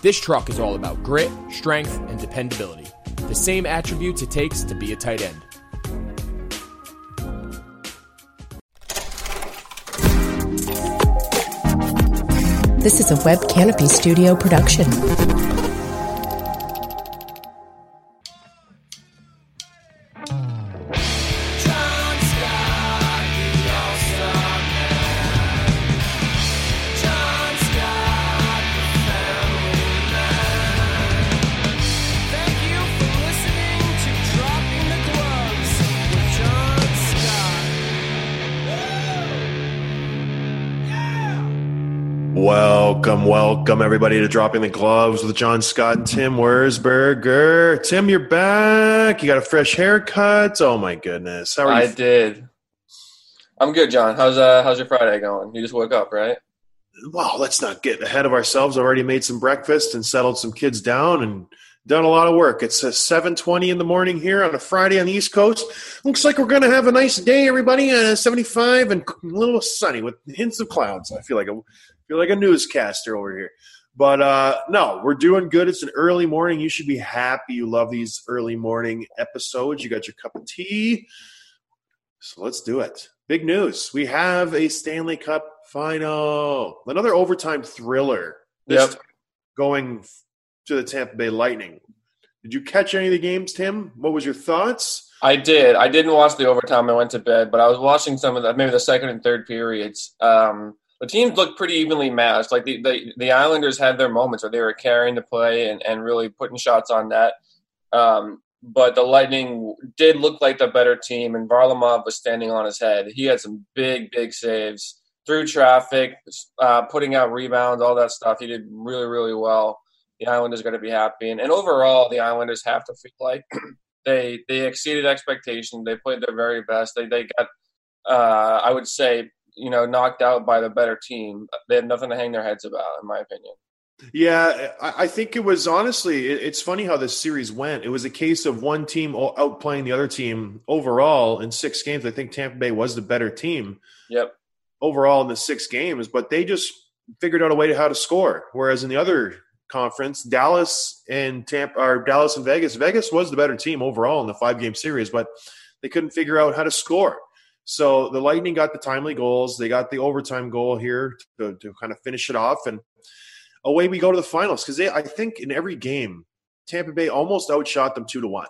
This truck is all about grit, strength, and dependability, the same attributes it takes to be a tight end. This is a Web Canopy Studio production. Welcome, everybody to Dropping the Gloves with John Scott and Tim Wurzberger. Tim, you're back. You got a fresh haircut. Oh my goodness. How are I you? I did. I'm good, John. How's uh how's your Friday going? You just woke up, right? Well, let's not get ahead of ourselves. I already made some breakfast and settled some kids down and done a lot of work. It's a 7:20 in the morning here on a Friday on the East Coast. Looks like we're going to have a nice day, everybody. Uh, 75 and a little sunny with hints of clouds. I feel like a feel like a newscaster over here. But uh, no, we're doing good. It's an early morning. You should be happy. You love these early morning episodes. You got your cup of tea. So let's do it. Big news. We have a Stanley Cup final. Another overtime thriller. This yep. going to the Tampa Bay Lightning. Did you catch any of the games, Tim? What was your thoughts? I did. I didn't watch the overtime. I went to bed, but I was watching some of the maybe the second and third periods. Um, the teams looked pretty evenly matched. Like the, the, the Islanders had their moments where they were carrying the play and, and really putting shots on net. Um, but the Lightning did look like the better team, and Varlamov was standing on his head. He had some big, big saves through traffic, uh, putting out rebounds, all that stuff. He did really, really well. The Islanders going to be happy, and, and overall, the Islanders have to feel like they they exceeded expectations. They played their very best. They they got, uh, I would say, you know, knocked out by the better team. They had nothing to hang their heads about, in my opinion. Yeah, I think it was honestly, it's funny how this series went. It was a case of one team outplaying the other team overall in six games. I think Tampa Bay was the better team. Yep. Overall in the six games, but they just figured out a way to how to score. Whereas in the other conference, Dallas and Tampa or Dallas and Vegas, Vegas was the better team overall in the five game series, but they couldn't figure out how to score. So the Lightning got the timely goals. They got the overtime goal here to, to kind of finish it off, and away we go to the finals. Because I think in every game, Tampa Bay almost outshot them two to one.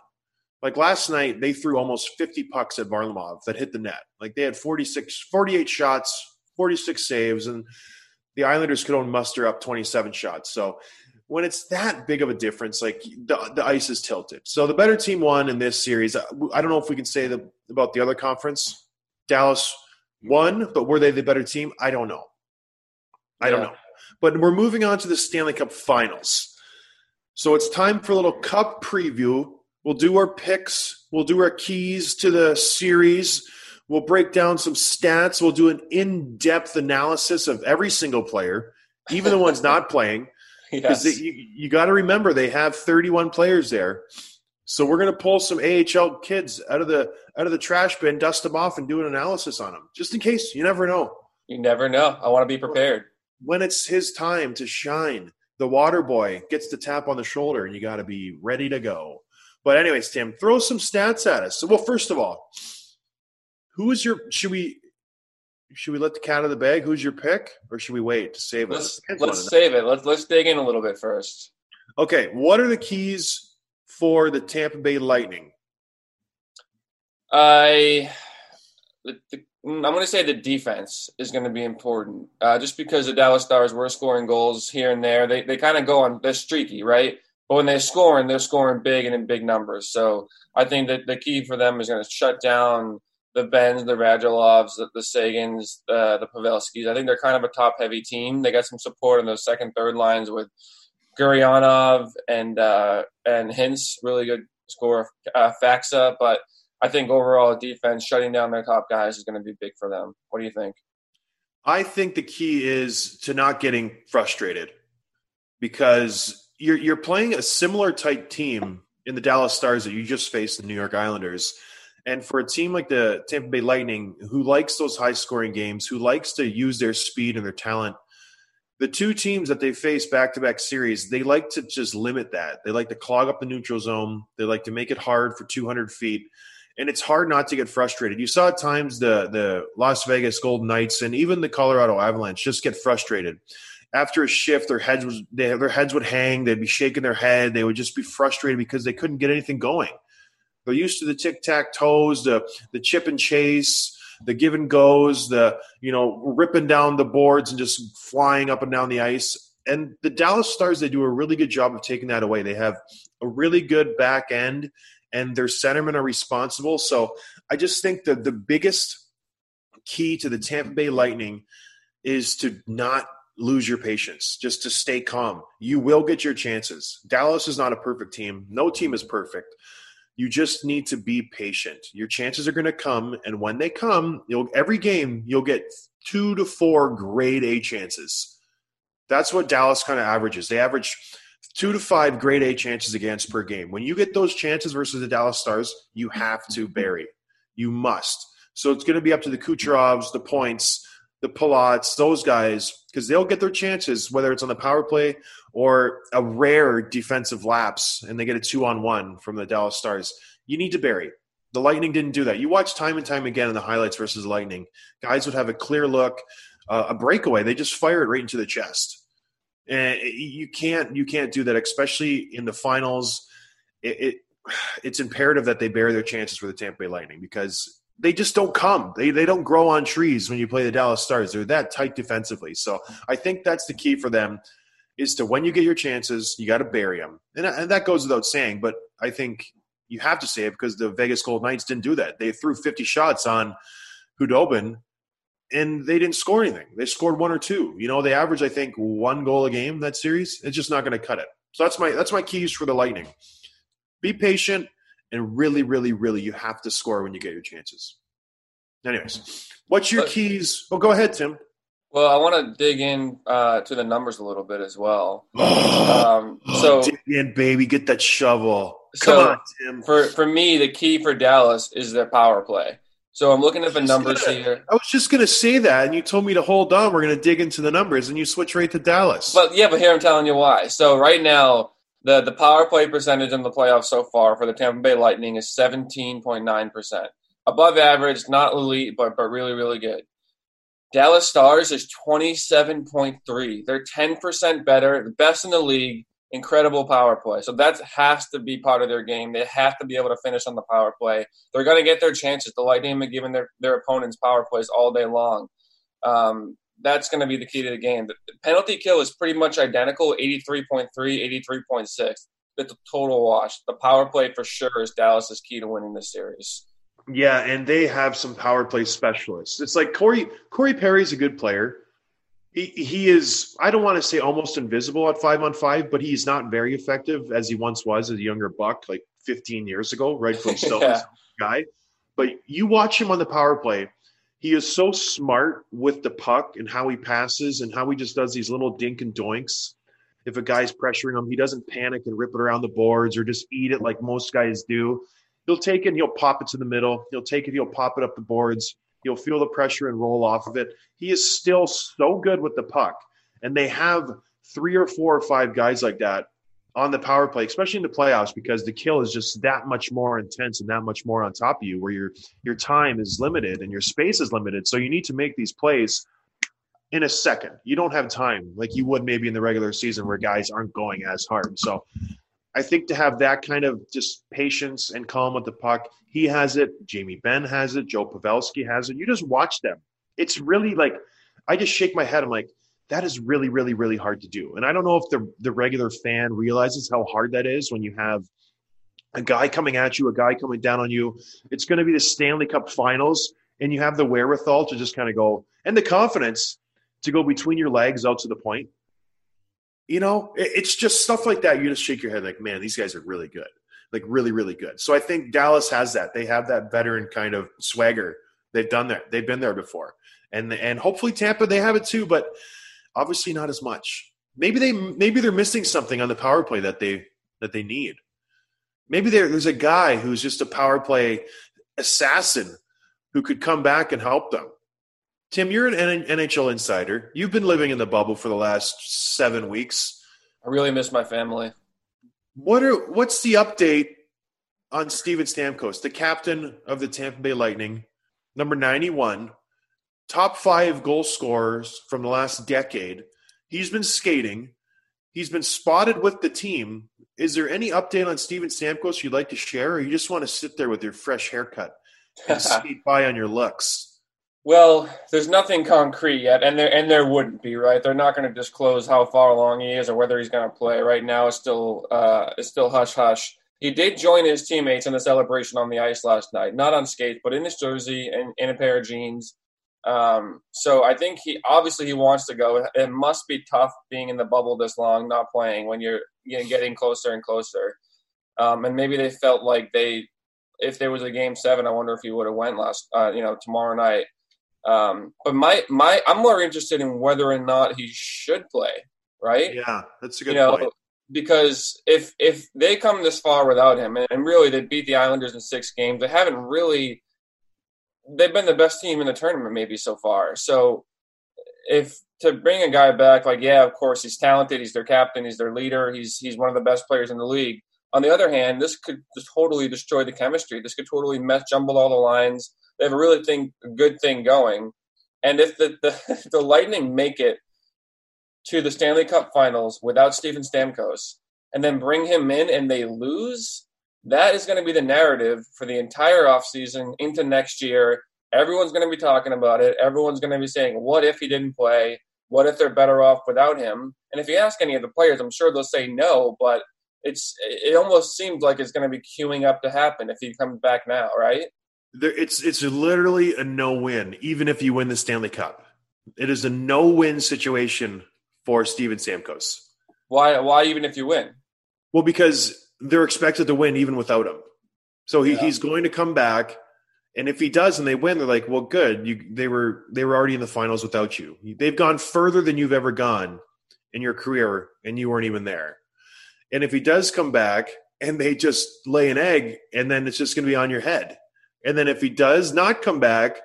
Like last night, they threw almost 50 pucks at Varlamov that hit the net. Like they had 46, 48 shots, 46 saves, and the Islanders could only muster up 27 shots. So when it's that big of a difference, like the, the ice is tilted. So the better team won in this series. I don't know if we can say the, about the other conference Dallas won, but were they the better team? I don't know. I yeah. don't know. But we're moving on to the Stanley Cup finals. So it's time for a little cup preview. We'll do our picks, we'll do our keys to the series. We'll break down some stats. We'll do an in depth analysis of every single player, even the ones not playing. Because yes. you, you got to remember, they have 31 players there. So we're going to pull some AHL kids out of the out of the trash bin, dust them off, and do an analysis on them, just in case. You never know. You never know. I want to be prepared. When it's his time to shine, the water boy gets the tap on the shoulder, and you got to be ready to go. But anyways, Tim, throw some stats at us. So, well, first of all, who is your? Should we? Should we let the cat out of the bag? Who's your pick, or should we wait to save let's, it? Let's save it. Let's let's dig in a little bit first. Okay, what are the keys for the Tampa Bay Lightning? I, the, the, I'm going to say the defense is going to be important, uh, just because the Dallas Stars were scoring goals here and there. They they kind of go on they're streaky, right? But when they're scoring, they're scoring big and in big numbers. So I think that the key for them is going to shut down the Benns, the Radulovs, the, the Seguins, uh, the Pavelskis. I think they're kind of a top heavy team. They got some support in those second, third lines with Gurianov and uh, and Hintz, really good score. Uh, Faksa, but I think overall defense shutting down their top guys is going to be big for them. What do you think? I think the key is to not getting frustrated because you're you're playing a similar type team in the Dallas Stars that you just faced the New York Islanders. And for a team like the Tampa Bay Lightning, who likes those high scoring games, who likes to use their speed and their talent, the two teams that they face back to back series, they like to just limit that. They like to clog up the neutral zone. They like to make it hard for 200 feet. And it's hard not to get frustrated. You saw at times the, the Las Vegas Golden Knights and even the Colorado Avalanche just get frustrated. After a shift, their heads was they, their heads would hang. They'd be shaking their head. They would just be frustrated because they couldn't get anything going. They're used to the tic tac toes, the the chip and chase, the give and goes, the you know ripping down the boards and just flying up and down the ice. And the Dallas Stars, they do a really good job of taking that away. They have a really good back end, and their centermen are responsible. So I just think that the biggest key to the Tampa Bay Lightning is to not lose your patience, just to stay calm. You will get your chances. Dallas is not a perfect team. No team is perfect. You just need to be patient. Your chances are going to come, and when they come, you'll every game you'll get two to four grade A chances. That's what Dallas kind of averages. They average two to five grade A chances against per game. When you get those chances versus the Dallas Stars, you have to bury. You must. So it's going to be up to the Kucherovs, the Points, the Palats, those guys, because they'll get their chances, whether it's on the power play or a rare defensive lapse and they get a two on one from the Dallas Stars, you need to bury. The Lightning didn't do that. You watch time and time again in the highlights versus the Lightning. Guys would have a clear look, uh, a breakaway. They just fire it right into the chest. And you can't you can't do that, especially in the finals. It, it it's imperative that they bear their chances for the Tampa Bay Lightning because they just don't come. They they don't grow on trees when you play the Dallas Stars. They're that tight defensively. So I think that's the key for them is to when you get your chances, you got to bury them. And, and that goes without saying, but I think you have to say it because the Vegas Gold Knights didn't do that. They threw 50 shots on Khudobin and they didn't score anything. They scored one or two. You know, they average I think one goal a game that series. It's just not going to cut it. So that's my that's my keys for the Lightning. Be patient and really really really you have to score when you get your chances. Anyways, what's your keys? Oh, go ahead, Tim. Well, I want to dig in uh, to the numbers a little bit as well. um, so, dig in, baby, get that shovel. Come so on, Tim. For for me, the key for Dallas is their power play. So I'm looking at the numbers gonna, here. I was just going to say that, and you told me to hold on. We're going to dig into the numbers, and you switch right to Dallas. But yeah, but here I'm telling you why. So right now, the the power play percentage in the playoffs so far for the Tampa Bay Lightning is 17.9 percent, above average, not elite, but but really really good. Dallas Stars is 27.3. They're 10% better, the best in the league. Incredible power play. So that has to be part of their game. They have to be able to finish on the power play. They're going to get their chances. The Lightning have given their, their opponents power plays all day long. Um, that's going to be the key to the game. The penalty kill is pretty much identical 83.3, 83.6. It's a total wash. The power play for sure is Dallas's key to winning this series. Yeah, and they have some power play specialists. It's like Corey Corey Perry's a good player. He, he is I don't want to say almost invisible at five on five, but he's not very effective as he once was as a younger buck, like 15 years ago, rightfully so, yeah. guy. But you watch him on the power play. He is so smart with the puck and how he passes and how he just does these little dink and doinks. If a guy's pressuring him, he doesn't panic and rip it around the boards or just eat it like most guys do he'll take it and he'll pop it to the middle. He'll take it, he'll pop it up the boards. He'll feel the pressure and roll off of it. He is still so good with the puck. And they have three or four or five guys like that on the power play, especially in the playoffs, because the kill is just that much more intense and that much more on top of you, where your your time is limited and your space is limited. So you need to make these plays in a second. You don't have time like you would maybe in the regular season where guys aren't going as hard. So I think to have that kind of just patience and calm with the puck, he has it. Jamie Benn has it. Joe Pavelski has it. You just watch them. It's really like I just shake my head. I'm like, that is really, really, really hard to do. And I don't know if the the regular fan realizes how hard that is when you have a guy coming at you, a guy coming down on you. It's going to be the Stanley Cup Finals, and you have the wherewithal to just kind of go and the confidence to go between your legs out to the point You know, it's just stuff like that. You just shake your head like, man, these guys are really good, like really, really good. So I think Dallas has that. They have that veteran kind of swagger. They've done that. They've been there before, and and hopefully Tampa they have it too, but obviously not as much. Maybe they maybe they're missing something on the power play that they that they need. Maybe there's a guy who's just a power play assassin who could come back and help them. Tim, you're an NHL insider. You've been living in the bubble for the last seven weeks. I really miss my family. What are what's the update on Steven Stamkos, the captain of the Tampa Bay Lightning, number 91, top five goal scorers from the last decade? He's been skating. He's been spotted with the team. Is there any update on Steven Stamkos you'd like to share, or you just want to sit there with your fresh haircut and skate by on your looks? Well, there's nothing concrete yet, and there and there wouldn't be, right? They're not going to disclose how far along he is or whether he's going to play. Right now, it's still uh, it's still hush hush. He did join his teammates in the celebration on the ice last night, not on skates, but in his jersey and in a pair of jeans. Um, so I think he obviously he wants to go. It must be tough being in the bubble this long, not playing when you're you know, getting closer and closer. Um, and maybe they felt like they, if there was a game seven, I wonder if he would have went last, uh, you know, tomorrow night. Um, but my my I'm more interested in whether or not he should play. Right? Yeah, that's a good you know, point. Because if if they come this far without him, and, and really they beat the Islanders in six games, they haven't really. They've been the best team in the tournament maybe so far. So if to bring a guy back, like yeah, of course he's talented, he's their captain, he's their leader, he's he's one of the best players in the league. On the other hand, this could just totally destroy the chemistry. This could totally mess, jumble all the lines they have a really thing, good thing going. And if the, the, the Lightning make it to the Stanley Cup Finals without Steven Stamkos, and then bring him in and they lose, that is going to be the narrative for the entire offseason into next year. Everyone's going to be talking about it. Everyone's going to be saying, "What if he didn't play? What if they're better off without him?" And if you ask any of the players, I'm sure they'll say no. But it's it almost seems like it's going to be queuing up to happen if he comes back now, right? There, it's it's literally a no win, even if you win the Stanley Cup. It is a no win situation for Steven Stamkos. Why? Why even if you win? Well, because they're expected to win even without him. So he, yeah. he's going to come back, and if he does and they win, they're like, "Well, good. You they were they were already in the finals without you. They've gone further than you've ever gone in your career, and you weren't even there." And if he does come back and they just lay an egg, and then it's just going to be on your head. And then if he does not come back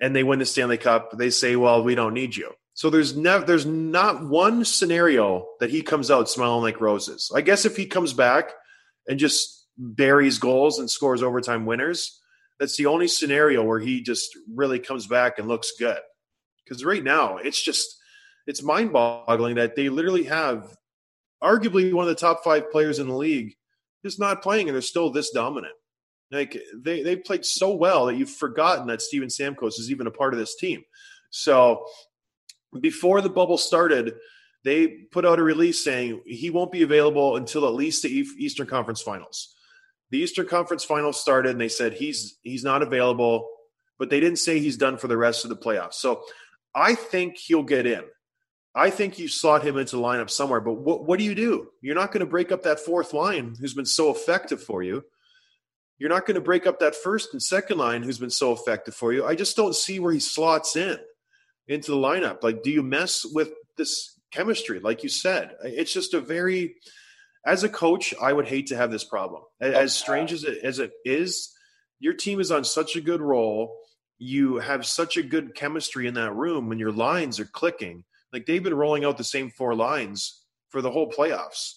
and they win the Stanley Cup, they say, "Well, we don't need you." So there's never there's not one scenario that he comes out smiling like roses. I guess if he comes back and just buries goals and scores overtime winners, that's the only scenario where he just really comes back and looks good. Because right now, it's just it's mind-boggling that they literally have arguably one of the top five players in the league just not playing, and they're still this dominant. Like they they played so well that you've forgotten that Steven Stamkos is even a part of this team. So before the bubble started, they put out a release saying he won't be available until at least the Eastern Conference Finals. The Eastern Conference Finals started, and they said he's he's not available, but they didn't say he's done for the rest of the playoffs. So I think he'll get in. I think you slot him into the lineup somewhere. But what what do you do? You're not going to break up that fourth line who's been so effective for you you're not going to break up that first and second line who's been so effective for you. I just don't see where he slots in into the lineup. Like, do you mess with this chemistry? Like you said, it's just a very, as a coach, I would hate to have this problem. As strange as it, as it is, your team is on such a good roll. You have such a good chemistry in that room when your lines are clicking. Like they've been rolling out the same four lines for the whole playoffs.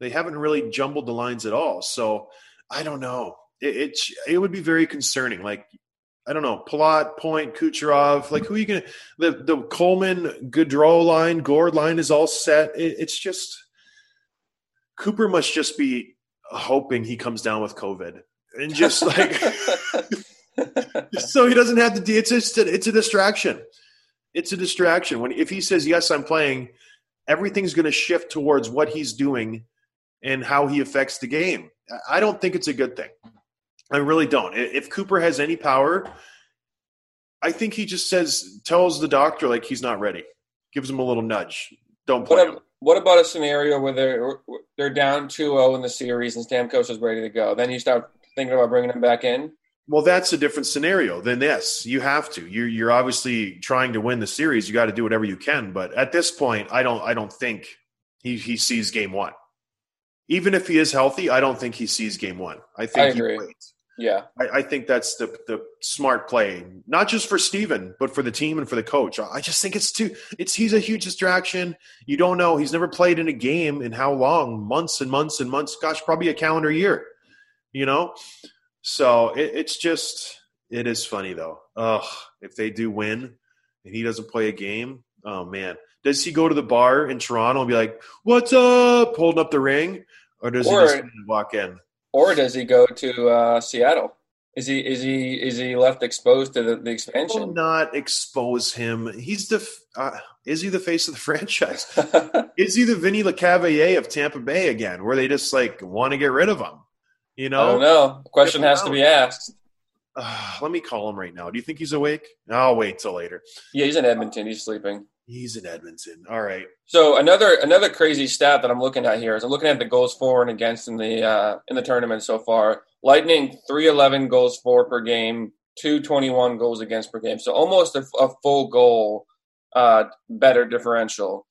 They haven't really jumbled the lines at all. So I don't know it, it, it would be very concerning. Like I don't know, Palat, Point, Kucherov. Like who are you gonna the the Coleman Goodrow line, Gourde line is all set. It, it's just Cooper must just be hoping he comes down with COVID and just like so he doesn't have to. It's just a, it's a distraction. It's a distraction. When if he says yes, I'm playing, everything's going to shift towards what he's doing and how he affects the game. I don't think it's a good thing. I really don't. If Cooper has any power, I think he just says tells the doctor like he's not ready. Gives him a little nudge. Don't play what, him. what about a scenario where they're they're down 2-0 in the series and Stamkos is ready to go? Then you start thinking about bringing him back in. Well, that's a different scenario than this. You have to. You're you're obviously trying to win the series. You got to do whatever you can. But at this point, I don't I don't think he he sees game one. Even if he is healthy, I don't think he sees game one. I think I agree. Yeah, I, I, think that's the the smart play, not just for Steven, but for the team and for the coach. I just think it's too. It's he's a huge distraction. You don't know. He's never played in a game in how long? Months and months and months. Gosh, probably a calendar year. You know, so it, it's just it is funny though. Ugh, if they do win and he doesn't play a game, oh man. Does he go to the bar in Toronto and be like, "What's up?" holding up the ring, or does or, he just walk in? Or does he go to uh, Seattle? Is he is he is he left exposed to the, the expansion? Will not expose him. He's the uh, is he the face of the franchise? is he the Vinny Lecavalier of Tampa Bay again, where they just like want to get rid of him? You know, I don't know. The question has to be asked. Uh, let me call him right now. Do you think he's awake? I'll wait till later. Yeah, he's in Edmonton. He's sleeping. He's in Edmonton. All right. So another another crazy stat that I'm looking at here is I'm looking at the goals for and against in the uh, in the tournament so far. Lightning 311 goals for per game, 221 goals against per game. So almost a, a full goal uh, better differential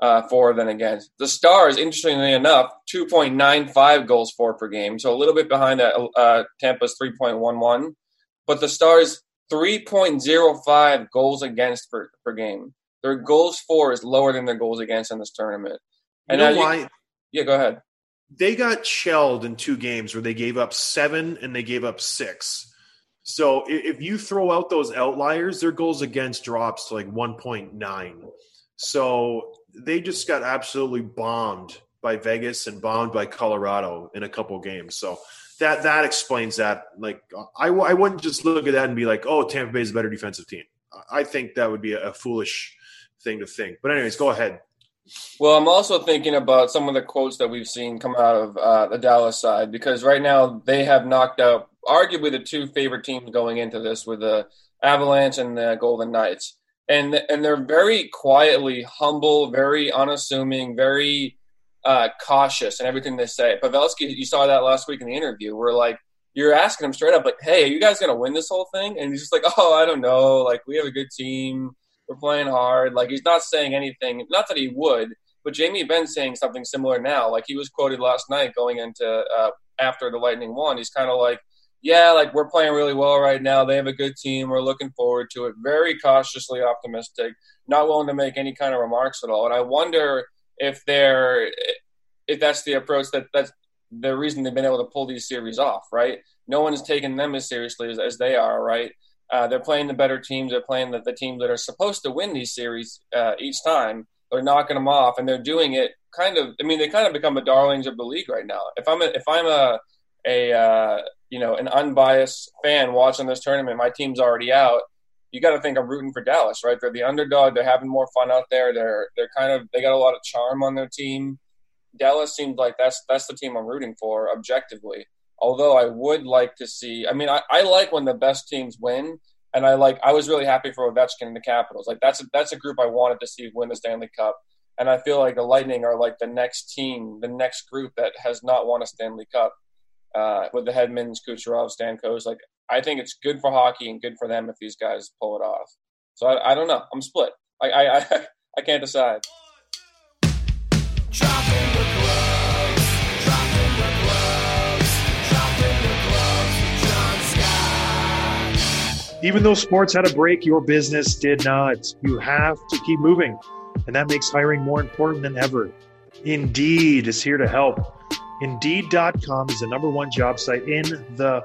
uh, for than against. The Stars, interestingly enough, 2.95 goals for per game. So a little bit behind that, uh, Tampa's 3.11. But the Stars 3.05 goals against per, per game. Their goals for is lower than their goals against in this tournament. And you know why? You, yeah, go ahead. They got shelled in two games where they gave up seven and they gave up six. So if you throw out those outliers, their goals against drops to like 1.9. So they just got absolutely bombed by Vegas and bombed by Colorado in a couple games. So that that explains that. Like I, I wouldn't just look at that and be like, oh, Tampa Bay is a better defensive team. I think that would be a, a foolish thing to think. But anyways, go ahead. Well, I'm also thinking about some of the quotes that we've seen come out of uh, the Dallas side because right now they have knocked out arguably the two favorite teams going into this with the Avalanche and the Golden Knights, and and they're very quietly humble, very unassuming, very uh, cautious and everything they say. Pavelski, you saw that last week in the interview. Where like you're asking him straight up, like, "Hey, are you guys going to win this whole thing?" And he's just like, "Oh, I don't know. Like, we have a good team." We're playing hard. Like he's not saying anything. Not that he would, but Jamie Benn's saying something similar now. Like he was quoted last night going into uh, after the Lightning won. He's kind of like, yeah, like we're playing really well right now. They have a good team. We're looking forward to it. Very cautiously optimistic. Not willing to make any kind of remarks at all. And I wonder if they're if that's the approach that that's the reason they've been able to pull these series off. Right? No one's taking them as seriously as, as they are. Right? Uh, they're playing the better teams. They're playing the, the teams that are supposed to win these series uh, each time. They're knocking them off, and they're doing it kind of. I mean, they kind of become the darlings of the league right now. If I'm a, if I'm a a uh, you know an unbiased fan watching this tournament, my team's already out. You got to think I'm rooting for Dallas, right? They're the underdog. They're having more fun out there. They're they're kind of they got a lot of charm on their team. Dallas seems like that's that's the team I'm rooting for objectively. Although I would like to see, I mean, I, I like when the best teams win, and I like I was really happy for Ovechkin and the Capitals. Like that's a, that's a group I wanted to see win the Stanley Cup, and I feel like the Lightning are like the next team, the next group that has not won a Stanley Cup. Uh, with the Hedmans, Kucherov, Stamkos, like I think it's good for hockey and good for them if these guys pull it off. So I, I don't know. I'm split. I I, I, I can't decide. Even though sports had a break, your business did not. You have to keep moving, and that makes hiring more important than ever. Indeed is here to help. Indeed.com is the number one job site in the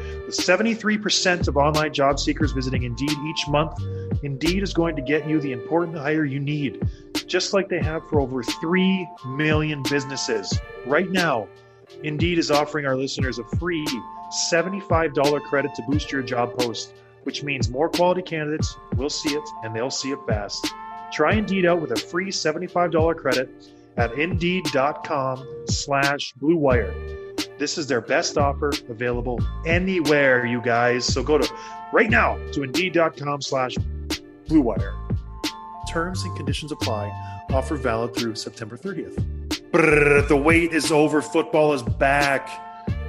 With 73% of online job seekers visiting Indeed each month, Indeed is going to get you the important hire you need, just like they have for over 3 million businesses. Right now, Indeed is offering our listeners a free $75 credit to boost your job post, which means more quality candidates will see it and they'll see it fast. Try Indeed out with a free $75 credit at indeed.com slash blue wire. This is their best offer available anywhere, you guys. So go to right now to indeed.com slash blue wire. Terms and conditions apply. Offer valid through September 30th. Brrr, the wait is over. Football is back.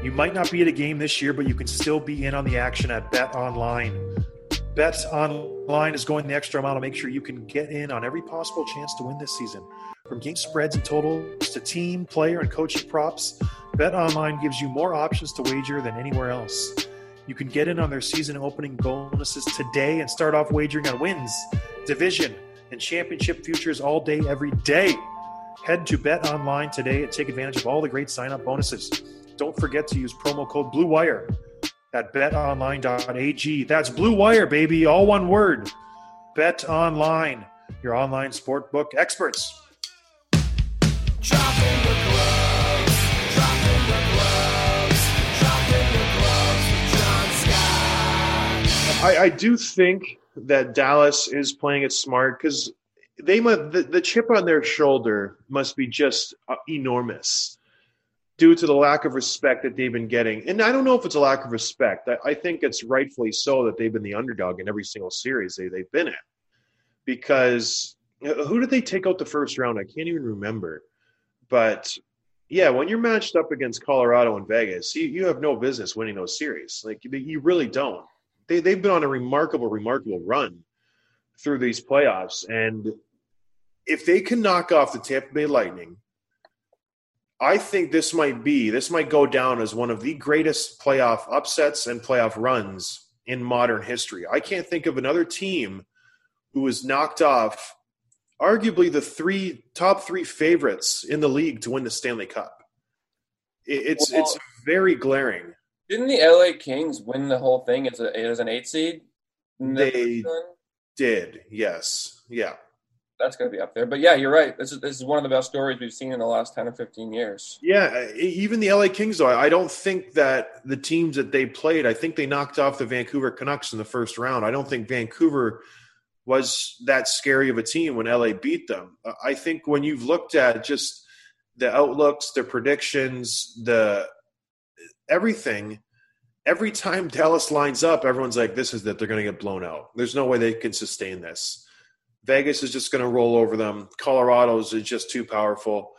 You might not be at a game this year, but you can still be in on the action at Bet Online. Bet Online is going the extra mile to make sure you can get in on every possible chance to win this season. From game spreads and totals to team, player, and coaching props, Bet Online gives you more options to wager than anywhere else. You can get in on their season opening bonuses today and start off wagering on wins, division, and championship futures all day, every day. Head to Bet Online today and take advantage of all the great sign up bonuses. Don't forget to use promo code BLUEWIRE at betonline.ag. That's Blue Wire, baby, all one word. Bet Online, your online sportbook experts. I, I do think that Dallas is playing it smart because they must, the, the chip on their shoulder must be just uh, enormous due to the lack of respect that they've been getting. And I don't know if it's a lack of respect. I, I think it's rightfully so that they've been the underdog in every single series they, they've been in. Because uh, who did they take out the first round? I can't even remember. But yeah, when you're matched up against Colorado and Vegas, you, you have no business winning those series. Like you really don't. They, they've been on a remarkable, remarkable run through these playoffs. And if they can knock off the Tampa Bay Lightning, I think this might be, this might go down as one of the greatest playoff upsets and playoff runs in modern history. I can't think of another team who was knocked off arguably the three top three favorites in the league to win the Stanley Cup. It's well, it's very glaring. Didn't the LA Kings win the whole thing as a as an eight seed? They did, yes, yeah. That's going to be up there, but yeah, you're right. This is this is one of the best stories we've seen in the last ten or fifteen years. Yeah, even the LA Kings, though, I don't think that the teams that they played. I think they knocked off the Vancouver Canucks in the first round. I don't think Vancouver was that scary of a team when LA beat them. I think when you've looked at just the outlooks, the predictions, the everything, every time Dallas lines up, everyone's like, this is that they're going to get blown out. There's no way they can sustain this. Vegas is just going to roll over them. Colorado's is just too powerful.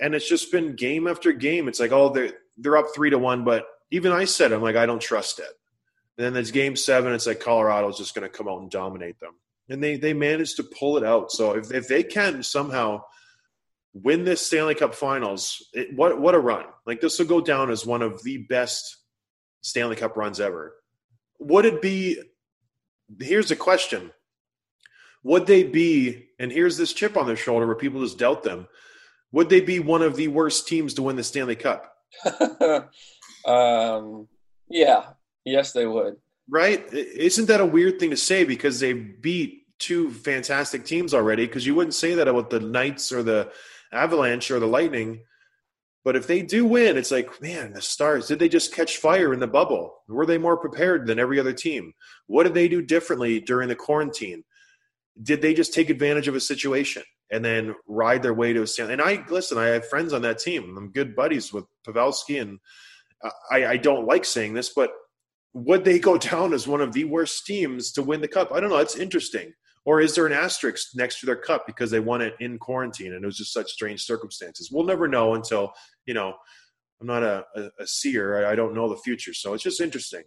And it's just been game after game. It's like, oh, they're, they're up three to one. But even I said, I'm like, I don't trust it. And then it's game seven. It's like Colorado's just going to come out and dominate them and they they managed to pull it out. So if if they can somehow win this Stanley Cup Finals, it, what what a run! Like this will go down as one of the best Stanley Cup runs ever. Would it be? Here's the question: Would they be? And here's this chip on their shoulder where people just dealt them. Would they be one of the worst teams to win the Stanley Cup? um, yeah, yes, they would. Right? Isn't that a weird thing to say because they beat two fantastic teams already because you wouldn't say that about the Knights or the Avalanche or the Lightning. But if they do win, it's like, man, the Stars, did they just catch fire in the bubble? Were they more prepared than every other team? What did they do differently during the quarantine? Did they just take advantage of a situation and then ride their way to a stand? And I listen, I have friends on that team. I'm good buddies with Pavelski, and I, I don't like saying this, but would they go down as one of the worst teams to win the cup? I don't know. It's interesting. Or is there an asterisk next to their cup because they won it in quarantine and it was just such strange circumstances? We'll never know until, you know, I'm not a, a, a seer. I, I, don't know the future. So it's just interesting.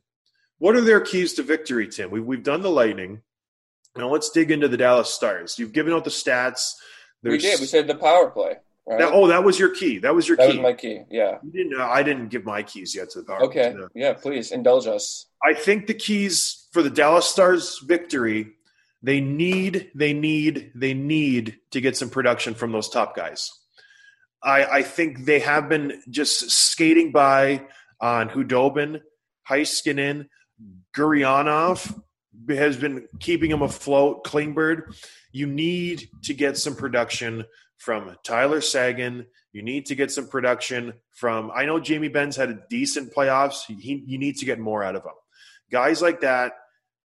What are their keys to victory, Tim? We've, we've done the Lightning. Now let's dig into the Dallas Stars. You've given out the stats. There's, we did. We said the power play. Right? That, oh, that was your key. That was your that key. That was my key. Yeah. You didn't. Uh, I didn't give my keys yet to the power. Okay. Yeah. Please indulge us. I think the keys for the Dallas Stars victory they need, they need, they need to get some production from those top guys. I, I think they have been just skating by on Khudobin, Heiskanen, Gurianov has been keeping them afloat. Klingberg, you need to get some production from Tyler Seguin. You need to get some production from. I know Jamie Benn's had a decent playoffs. He, you need to get more out of him. Guys like that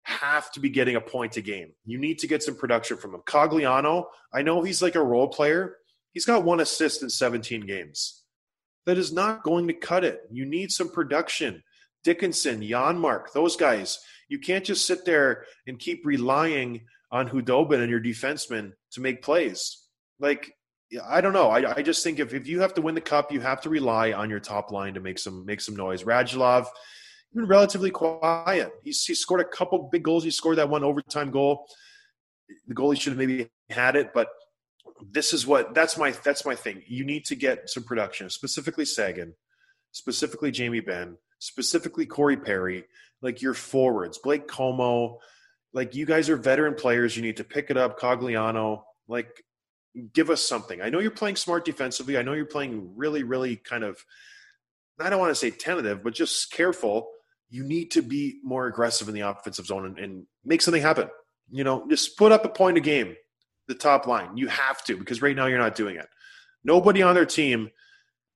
have to be getting a point a game. You need to get some production from him. Cogliano, I know he's like a role player. He's got one assist in 17 games. That is not going to cut it. You need some production. Dickinson, Janmark, those guys. You can't just sit there and keep relying on Khudobin and your defensemen to make plays. Like, I don't know. I, I just think if, if you have to win the cup, you have to rely on your top line to make some make some noise. Radulov, been relatively quiet. He's he scored a couple big goals. He scored that one overtime goal. The goalie should have maybe had it, but this is what that's my that's my thing. You need to get some production, specifically Seguin, specifically Jamie Benn, specifically Corey Perry, like your forwards, Blake Comeau. Like you guys are veteran players. You need to pick it up. Cogliano, like give us something. I know you're playing smart defensively. I know you're playing really, really kind of I don't want to say tentative, but just careful you need to be more aggressive in the offensive zone and, and, make something happen. You know, just put up a point a game, the top line. You have to because right now you're not doing it. Nobody on their team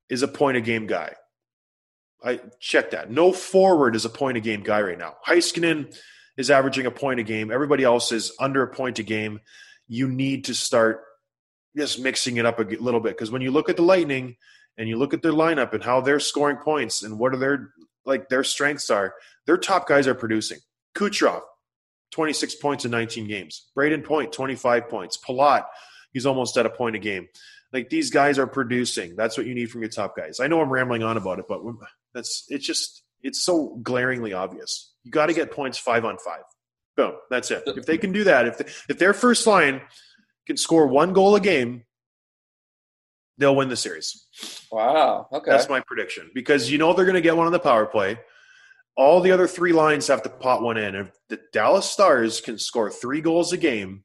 is a point a game guy. I check that. No forward is a point a game guy right now. Heiskanen is averaging a point a game. Everybody else is under a point a game. You need to start just mixing it up a little bit because when you look at the Lightning and you look at their lineup and how they're scoring points and what are their like their strengths are, their top guys are producing. Kucherov, 26 points in 19 games. Brayden Point, 25 points. Palat, he's almost at a point a game. Like these guys are producing. That's what you need from your top guys. I know I'm rambling on about it, but that's it's just it's so glaringly obvious. You got to get points five on five. Boom. That's it. If they can do that, if if their first line can score one goal a game, they'll win the series. Wow. Okay. That's my prediction because you know they're going to get one on the power play. All the other three lines have to pot one in. If the Dallas Stars can score three goals a game,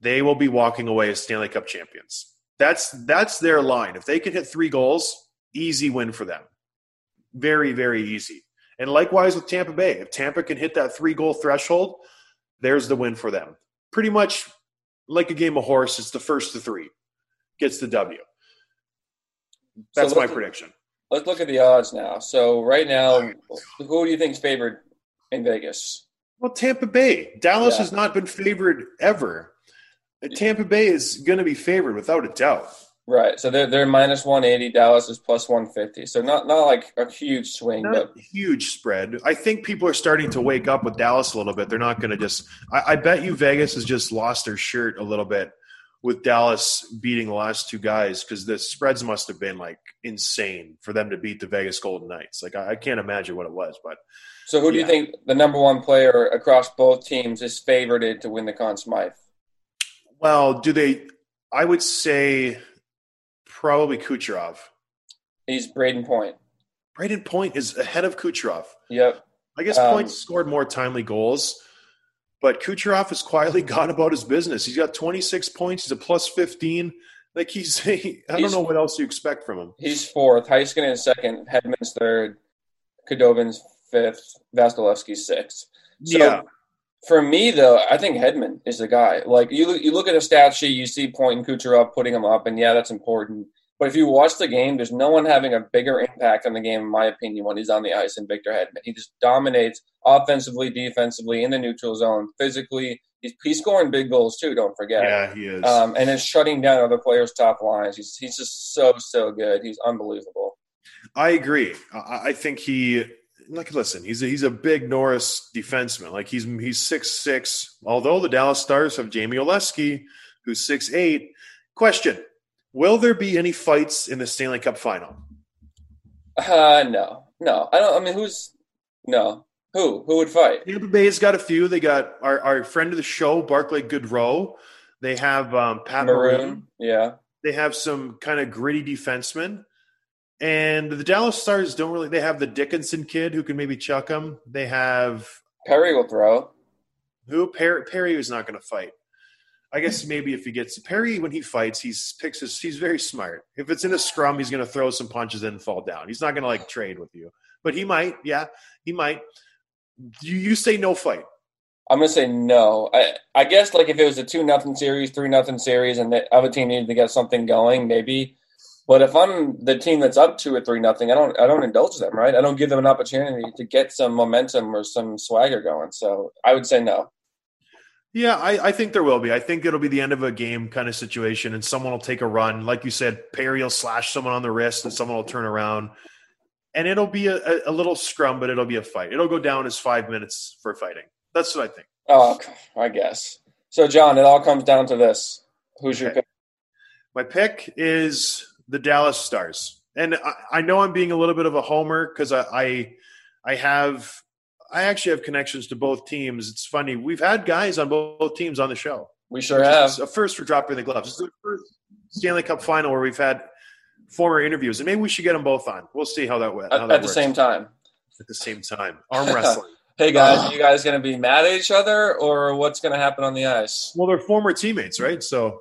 they will be walking away as Stanley Cup champions. That's that's their line. If they can hit three goals, easy win for them. Very very easy. And likewise with Tampa Bay, if Tampa can hit that three goal threshold, there's the win for them. Pretty much like a game of horse, it's the first to three gets the W. That's so my prediction. Let's look at the odds now. So right now, who do you think is favored in Vegas? Well, Tampa Bay. Dallas yeah. has not been favored ever. Tampa Bay is going to be favored without a doubt. Right. So they're they're minus one eighty. Dallas is plus one fifty. So not not like a huge swing, not but huge spread. I think people are starting to wake up with Dallas a little bit. They're not going to just. I, I bet you Vegas has just lost their shirt a little bit with Dallas beating the last two guys because the spreads must have been like insane for them to beat the Vegas Golden Knights. Like I, I can't imagine what it was, but so who do you think the number one player across both teams is favored to win the Conn Smythe? Well, do they? I would say probably Kucherov. He's Brayden Point. Brayden Point is ahead of Kucherov. Yep. I guess um, Point scored more timely goals. But Kucherov has quietly gone about his business. He's got 26 points. He's a plus 15. Like he's, he, I don't know what else you expect from him. He's fourth. Heiskanen is second. Hedman's third. Khudobin's fifth. Vasilevskiy's sixth. So yeah. For me, though, I think Hedman is the guy. Like you, you look at a stat sheet, you see Point and Kucherov putting him up, and yeah, that's important. But if you watch the game, there's no one having a bigger impact on the game, in my opinion, when he's on the ice than Victor Hedman. He just dominates offensively, defensively, in the neutral zone, physically. He's, he's scoring big goals too. Don't forget. Yeah, he is. Um, and then shutting down other players' top lines. He's he's just so so good. He's unbelievable. I agree. I, I think he like listen, he's a, he's a big Norris defenseman. Like he's he's six six. Although the Dallas Stars have Jamie Oleksiak, who's six eight. Question: Will there be any fights in the Stanley Cup final? Uh, no, no. I don't. I mean, who's no? Who? Who would fight? Tampa Bay's got a few. They got our, our friend of the show, Barclay Goodrow. They have um, Pat Maroon. Maroon. Yeah. They have some kind of gritty defensemen. And the Dallas Stars don't really. They have the Dickinson kid who can maybe chuck them. They have Perry will throw. Who Perry? Perry is not going to fight. I guess maybe if he gets Perry when he fights, he's picks his. He's very smart. If it's in a scrum, he's going to throw some punches and fall down. He's not going to like trade with you, but he might. Yeah, he might. You you say no fight. I'm gonna say no. I I guess like if it was a two nothing series, three nothing series, and the other team needed to get something going, maybe. But if I'm the team that's up two or three nothing, I don't I don't indulge them, right? I don't give them an opportunity to get some momentum or some swagger going. So I would say no. Yeah, I, I, think there will be. I think it'll be the end of a game kind of situation, and someone will take a run. Like you said, Perry will slash someone on the wrist, and someone will turn around, and it'll be a, a, little scrum, but it'll be a fight. It'll go down as five minutes for fighting. That's what I think. Oh, I guess. So, John, it all comes down to this: Who's your pick? My pick is the Dallas Stars, and I, I know I'm being a little bit of a homer because I, I I have I actually have connections to both teams. It's funny. We've had guys on both teams on the show. We sure have. A first for dropping the gloves. It's the first Stanley Cup final where we've had former interviews, and maybe we should get them both on. We'll see how that went. At, at the same time. At the same time, arm wrestling. hey guys, uh, are you guys going to be mad at each other, or what's going to happen on the ice? Well, they're former teammates, right? So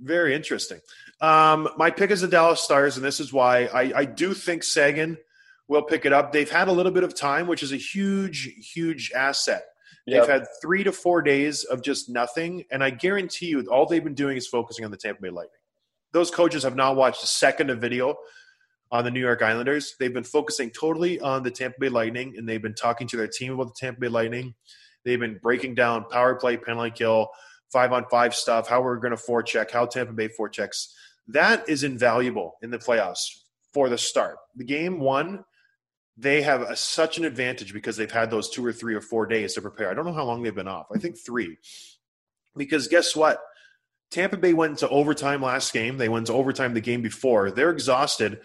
very interesting. Um, my pick is the Dallas Stars, and this is why I, I do think Seguin – will pick it up. They've had a little bit of time, which is a huge, huge asset. They've had three to four days of just nothing, and I guarantee you, all they've been doing is focusing on the Tampa Bay Lightning. Those coaches have not watched a second of video on the New York Islanders. They've been focusing totally on the Tampa Bay Lightning, and they've been talking to their team about the Tampa Bay Lightning. They've been breaking down power play, penalty kill, five on five stuff, how we're going to forecheck, how Tampa Bay forechecks. That is invaluable in the playoffs for the start. The game one they have a, such an advantage because they've had those two or three or four days to prepare. I don't know how long they've been off. I think three. Because guess what? Tampa Bay went into overtime last game. They went to overtime the game before. They're exhausted.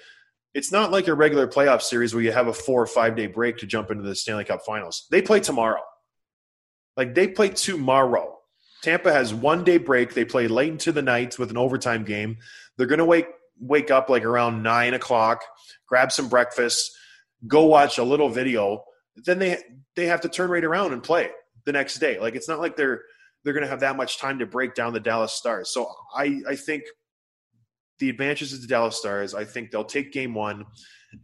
It's not like a regular playoff series where you have a four or five day break to jump into the Stanley Cup finals. They play tomorrow. Like they play tomorrow. Tampa has one day break. They play late into the night with an overtime game. They're going to wake wake up like around nine o'clock, grab some breakfast, go watch a little video, then they they have to turn right around and play the next day. Like it's not like they're they're going to have that much time to break down the Dallas Stars. So I I think the advantages of the Dallas Stars. I think they'll take game one,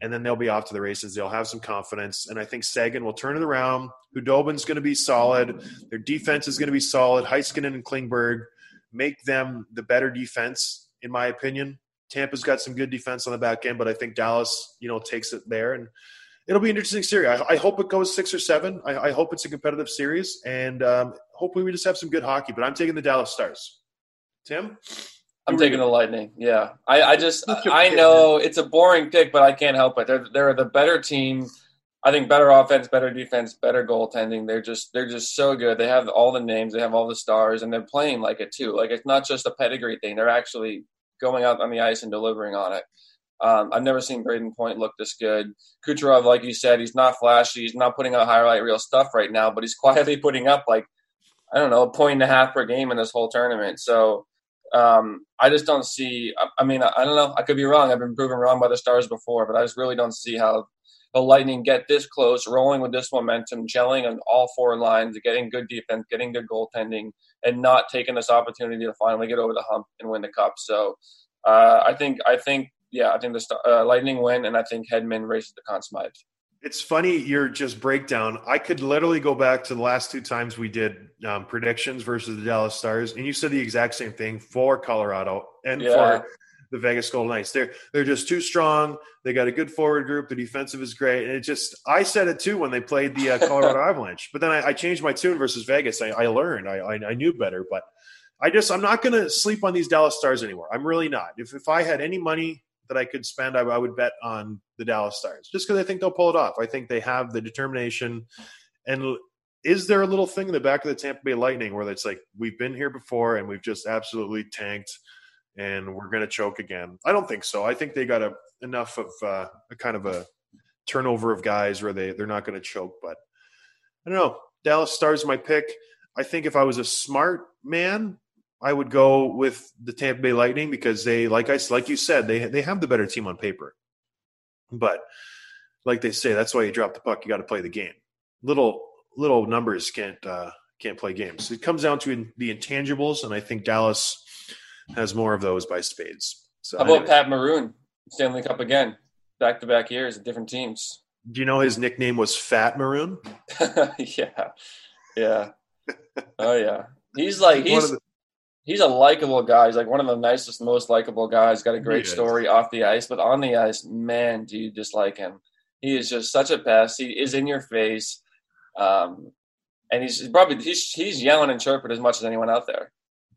and then they'll be off to the races. They'll have some confidence, and I think Seguin will turn it around. Khudobin's going to be solid. Their defense is going to be solid. Heiskanen and Klingberg make them the better defense, in my opinion. Tampa's got some good defense on the back end, but I think Dallas, you know, takes it there, and it'll be an interesting series. I, I hope it goes six or seven. I, I, hope it's a competitive series, and um, hopefully we just have some good hockey. But I'm taking the Dallas Stars. Tim, I'm taking the Lightning. Yeah, I, I just I know it's a boring pick, but I can't help it. They're they're the better team. I think better offense, better defense, better goaltending. They're just they're just so good. They have all the names, they have all the stars, and they're playing like it too. Like it's not just a pedigree thing. They're actually going out on the ice and delivering on it. Um, I've never seen Brayden Point look this good. Kucherov, like you said, he's not flashy. He's not putting out highlight reel stuff right now, but he's quietly putting up like I don't know a point and a half per game in this whole tournament. So um, I just don't see. I, I mean, I, I, don't know. I could be wrong. I've been proven wrong by the Stars before, but I just really don't see how the Lightning get this close, rolling with this momentum, gelling on all four lines, getting good defense, getting good goaltending, and not taking this opportunity to finally get over the hump and win the cup. So uh, I think I think yeah, I think the uh, Lightning win, and I think Hedman races the Conn Smythe. It's funny your just breakdown. I could literally go back to the last two times we did um, predictions versus the Dallas Stars, and you said the exact same thing for Colorado and yeah. for the Vegas Golden Knights. They're they're just too strong. They got a good forward group. The defensive is great, and it just I said it too when they played the uh, Colorado Avalanche. But then I, I, changed my tune versus Vegas. I, I learned. I, I, I knew better, but I just I'm not going to sleep on these Dallas Stars anymore. I'm really not. If if I had any money that I could spend, I, I would bet on the Dallas Stars just because I think they'll pull it off. I think they have the determination. And is there a little thing in the back of the Tampa Bay Lightning where it's like we've been here before and we've just absolutely tanked? and we're going to choke again. I don't think so. I think they got a, enough of uh, a kind of a turnover of guys where they they're not going to choke. But I don't know. Dallas Stars my pick. I think if I was a smart man, I would go with the Tampa Bay Lightning because they, like I like you said, they they have the better team on paper. But like they say, that's why you drop the puck. You got to play the game. Little little numbers can't uh, can't play games. It comes down to the intangibles, and I think Dallas has more of those by spades. So, How about anyway. Pat Maroon, Stanley Cup again, back to back years at different teams? Do you know his nickname was Fat Maroon? yeah, yeah, oh yeah. He's like he's he's a likable guy. He's like one of the nicest, most likable guys. Got a great story off the ice, but on the ice, man, do you dislike him? He is just such a pest. He is in your face, um, and he's probably he's he's yelling and chirping as much as anyone out there.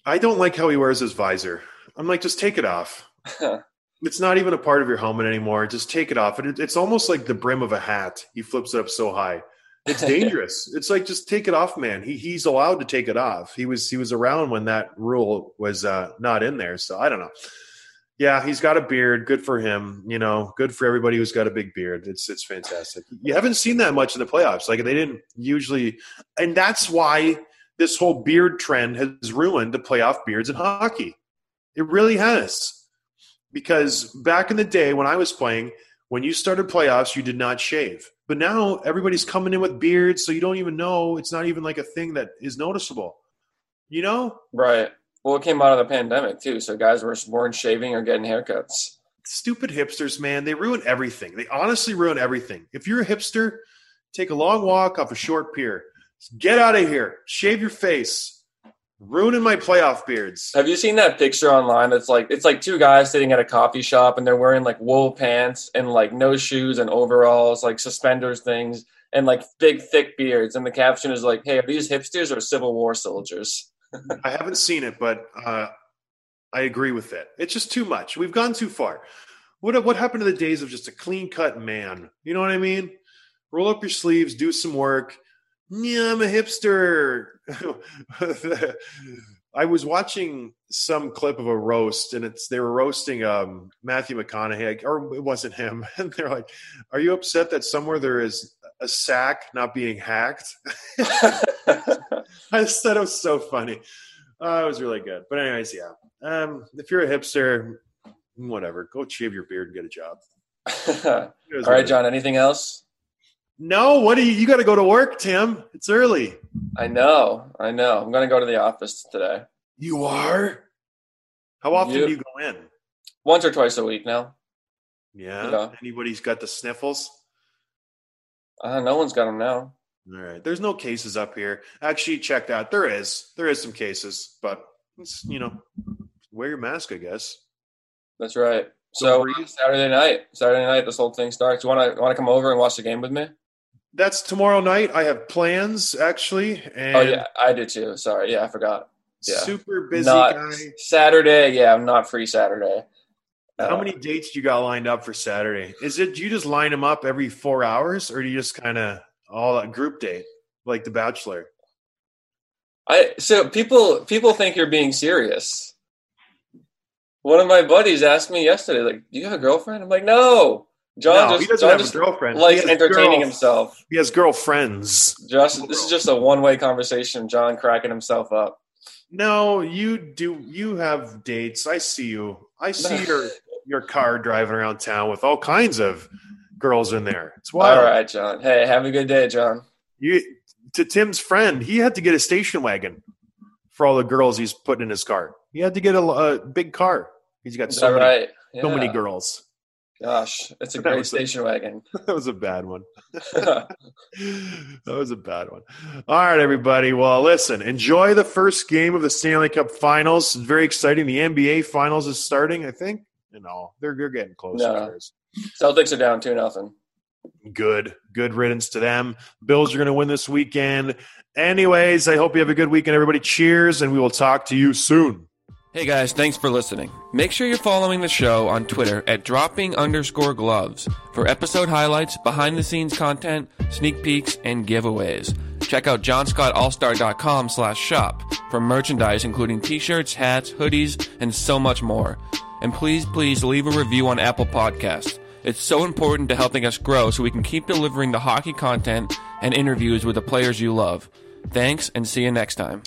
I don't like how he wears his visor. I'm like, just take it off. It's not even a part of your helmet anymore. Just take it off. It, it's almost like the brim of a hat. He flips it up so high. It's dangerous. it's like just take it off, man. He he's allowed to take it off. He was he was around when that rule was uh, not in there. So I don't know. Yeah, he's got a beard. Good for him. You know, good for everybody who's got a big beard. It's it's fantastic. You haven't seen that much in the playoffs. Like they didn't usually, and that's why this whole beard trend has ruined the playoff beards in hockey. It really has. Because back in the day when I was playing, when you started playoffs, you did not shave. But now everybody's coming in with beards, so you don't even know. It's not even like a thing that is noticeable. You know? right. Well, it came out of the pandemic too, so guys were weren't shaving or getting haircuts. Stupid hipsters, man. They ruin everything. They honestly ruin everything. If you're a hipster, take a long walk off a short pier. Get out of here. Shave your face. Ruining my playoff beards. Have you seen that picture online? That's like it's like two guys sitting at a coffee shop and they're wearing like wool pants and like no shoes and overalls, like suspenders things, and like big thick beards. And the caption is like, "Hey, are these hipsters or Civil War soldiers?" I haven't seen it, but uh, I agree with it. It's just too much. We've gone too far. What what happened to the days of just a clean cut man? You know what I mean? Roll up your sleeves, do some work. Yeah, I'm a hipster. I was watching some clip of a roast, and it's they were roasting um, Matthew McConaughey, or it wasn't him. And they're like, "Are you upset that somewhere there is a sack not being hacked?" I just thought it was so funny. Uh, it was really good. But anyways, yeah. Um, if you're a hipster, whatever, go shave your beard and get a job. All right, John. Anything else? No, what do you? You got to go to work, Tim. It's early. I know, I know. I'm gonna go to the office today, You are. How often Yep. do you go in? once or twice a week now. Yeah. Yeah. Anybody's got the sniffles? Uh, no one's got them now. All right. There's no cases up here. Actually, check that. There is. There is some cases, but it's, you know, wear your mask, I guess. That's right. So breathe. Saturday night, Saturday night, this whole thing starts. You want to want to come over and watch the game with me? That's tomorrow night. I have plans actually, and oh yeah, I do too. Sorry, yeah, I forgot. yeah. super busy not guy. Saturday. Yeah, I'm not free Saturday. How Uh, many dates do you got lined up for Saturday? Is it do you just line them up every four hours, or do you just kind of all a group date like The Bachelor? I so people people think you're being serious. One of my buddies asked me yesterday, like, "Do you have a girlfriend?" I'm like, "No." John no, just he doesn't John have just a girlfriend. likes He entertaining girls- himself. He has girlfriends. Just this is just a one way conversation. John cracking himself up. No, you do. You have dates. I see you. I see your your car driving around town with all kinds of girls in there. It's wild. All right, John. Hey, have a good day, John. You to Tim's friend. He had to get a station wagon for all the girls he's putting in his car. He had to get a, a big car. He's got so many, right? so many girls. Gosh, it's a great was a- station wagon. that was a bad one. that was a bad one. All right, everybody. Well, listen, enjoy the first game of the Stanley Cup Finals. It's very exciting. The NBA Finals is starting, I think. You know, they're, they're getting closer. No. Celtics are down two nothing. Good. Good riddance to them. Bills are going to win this weekend. Anyways, I hope you have a good weekend, everybody. Cheers, and we will talk to you soon. Hey guys, thanks for listening. Make sure you're following the show on Twitter at dropping underscore gloves for episode highlights, behind the scenes content, sneak peeks, and giveaways. Check out johnscottallstar.com slash shop for merchandise including t-shirts, hats, hoodies, and so much more. And please, please leave a review on Apple Podcasts. It's so important to helping us grow so we can keep delivering the hockey content and interviews with the players you love. Thanks and see you next time.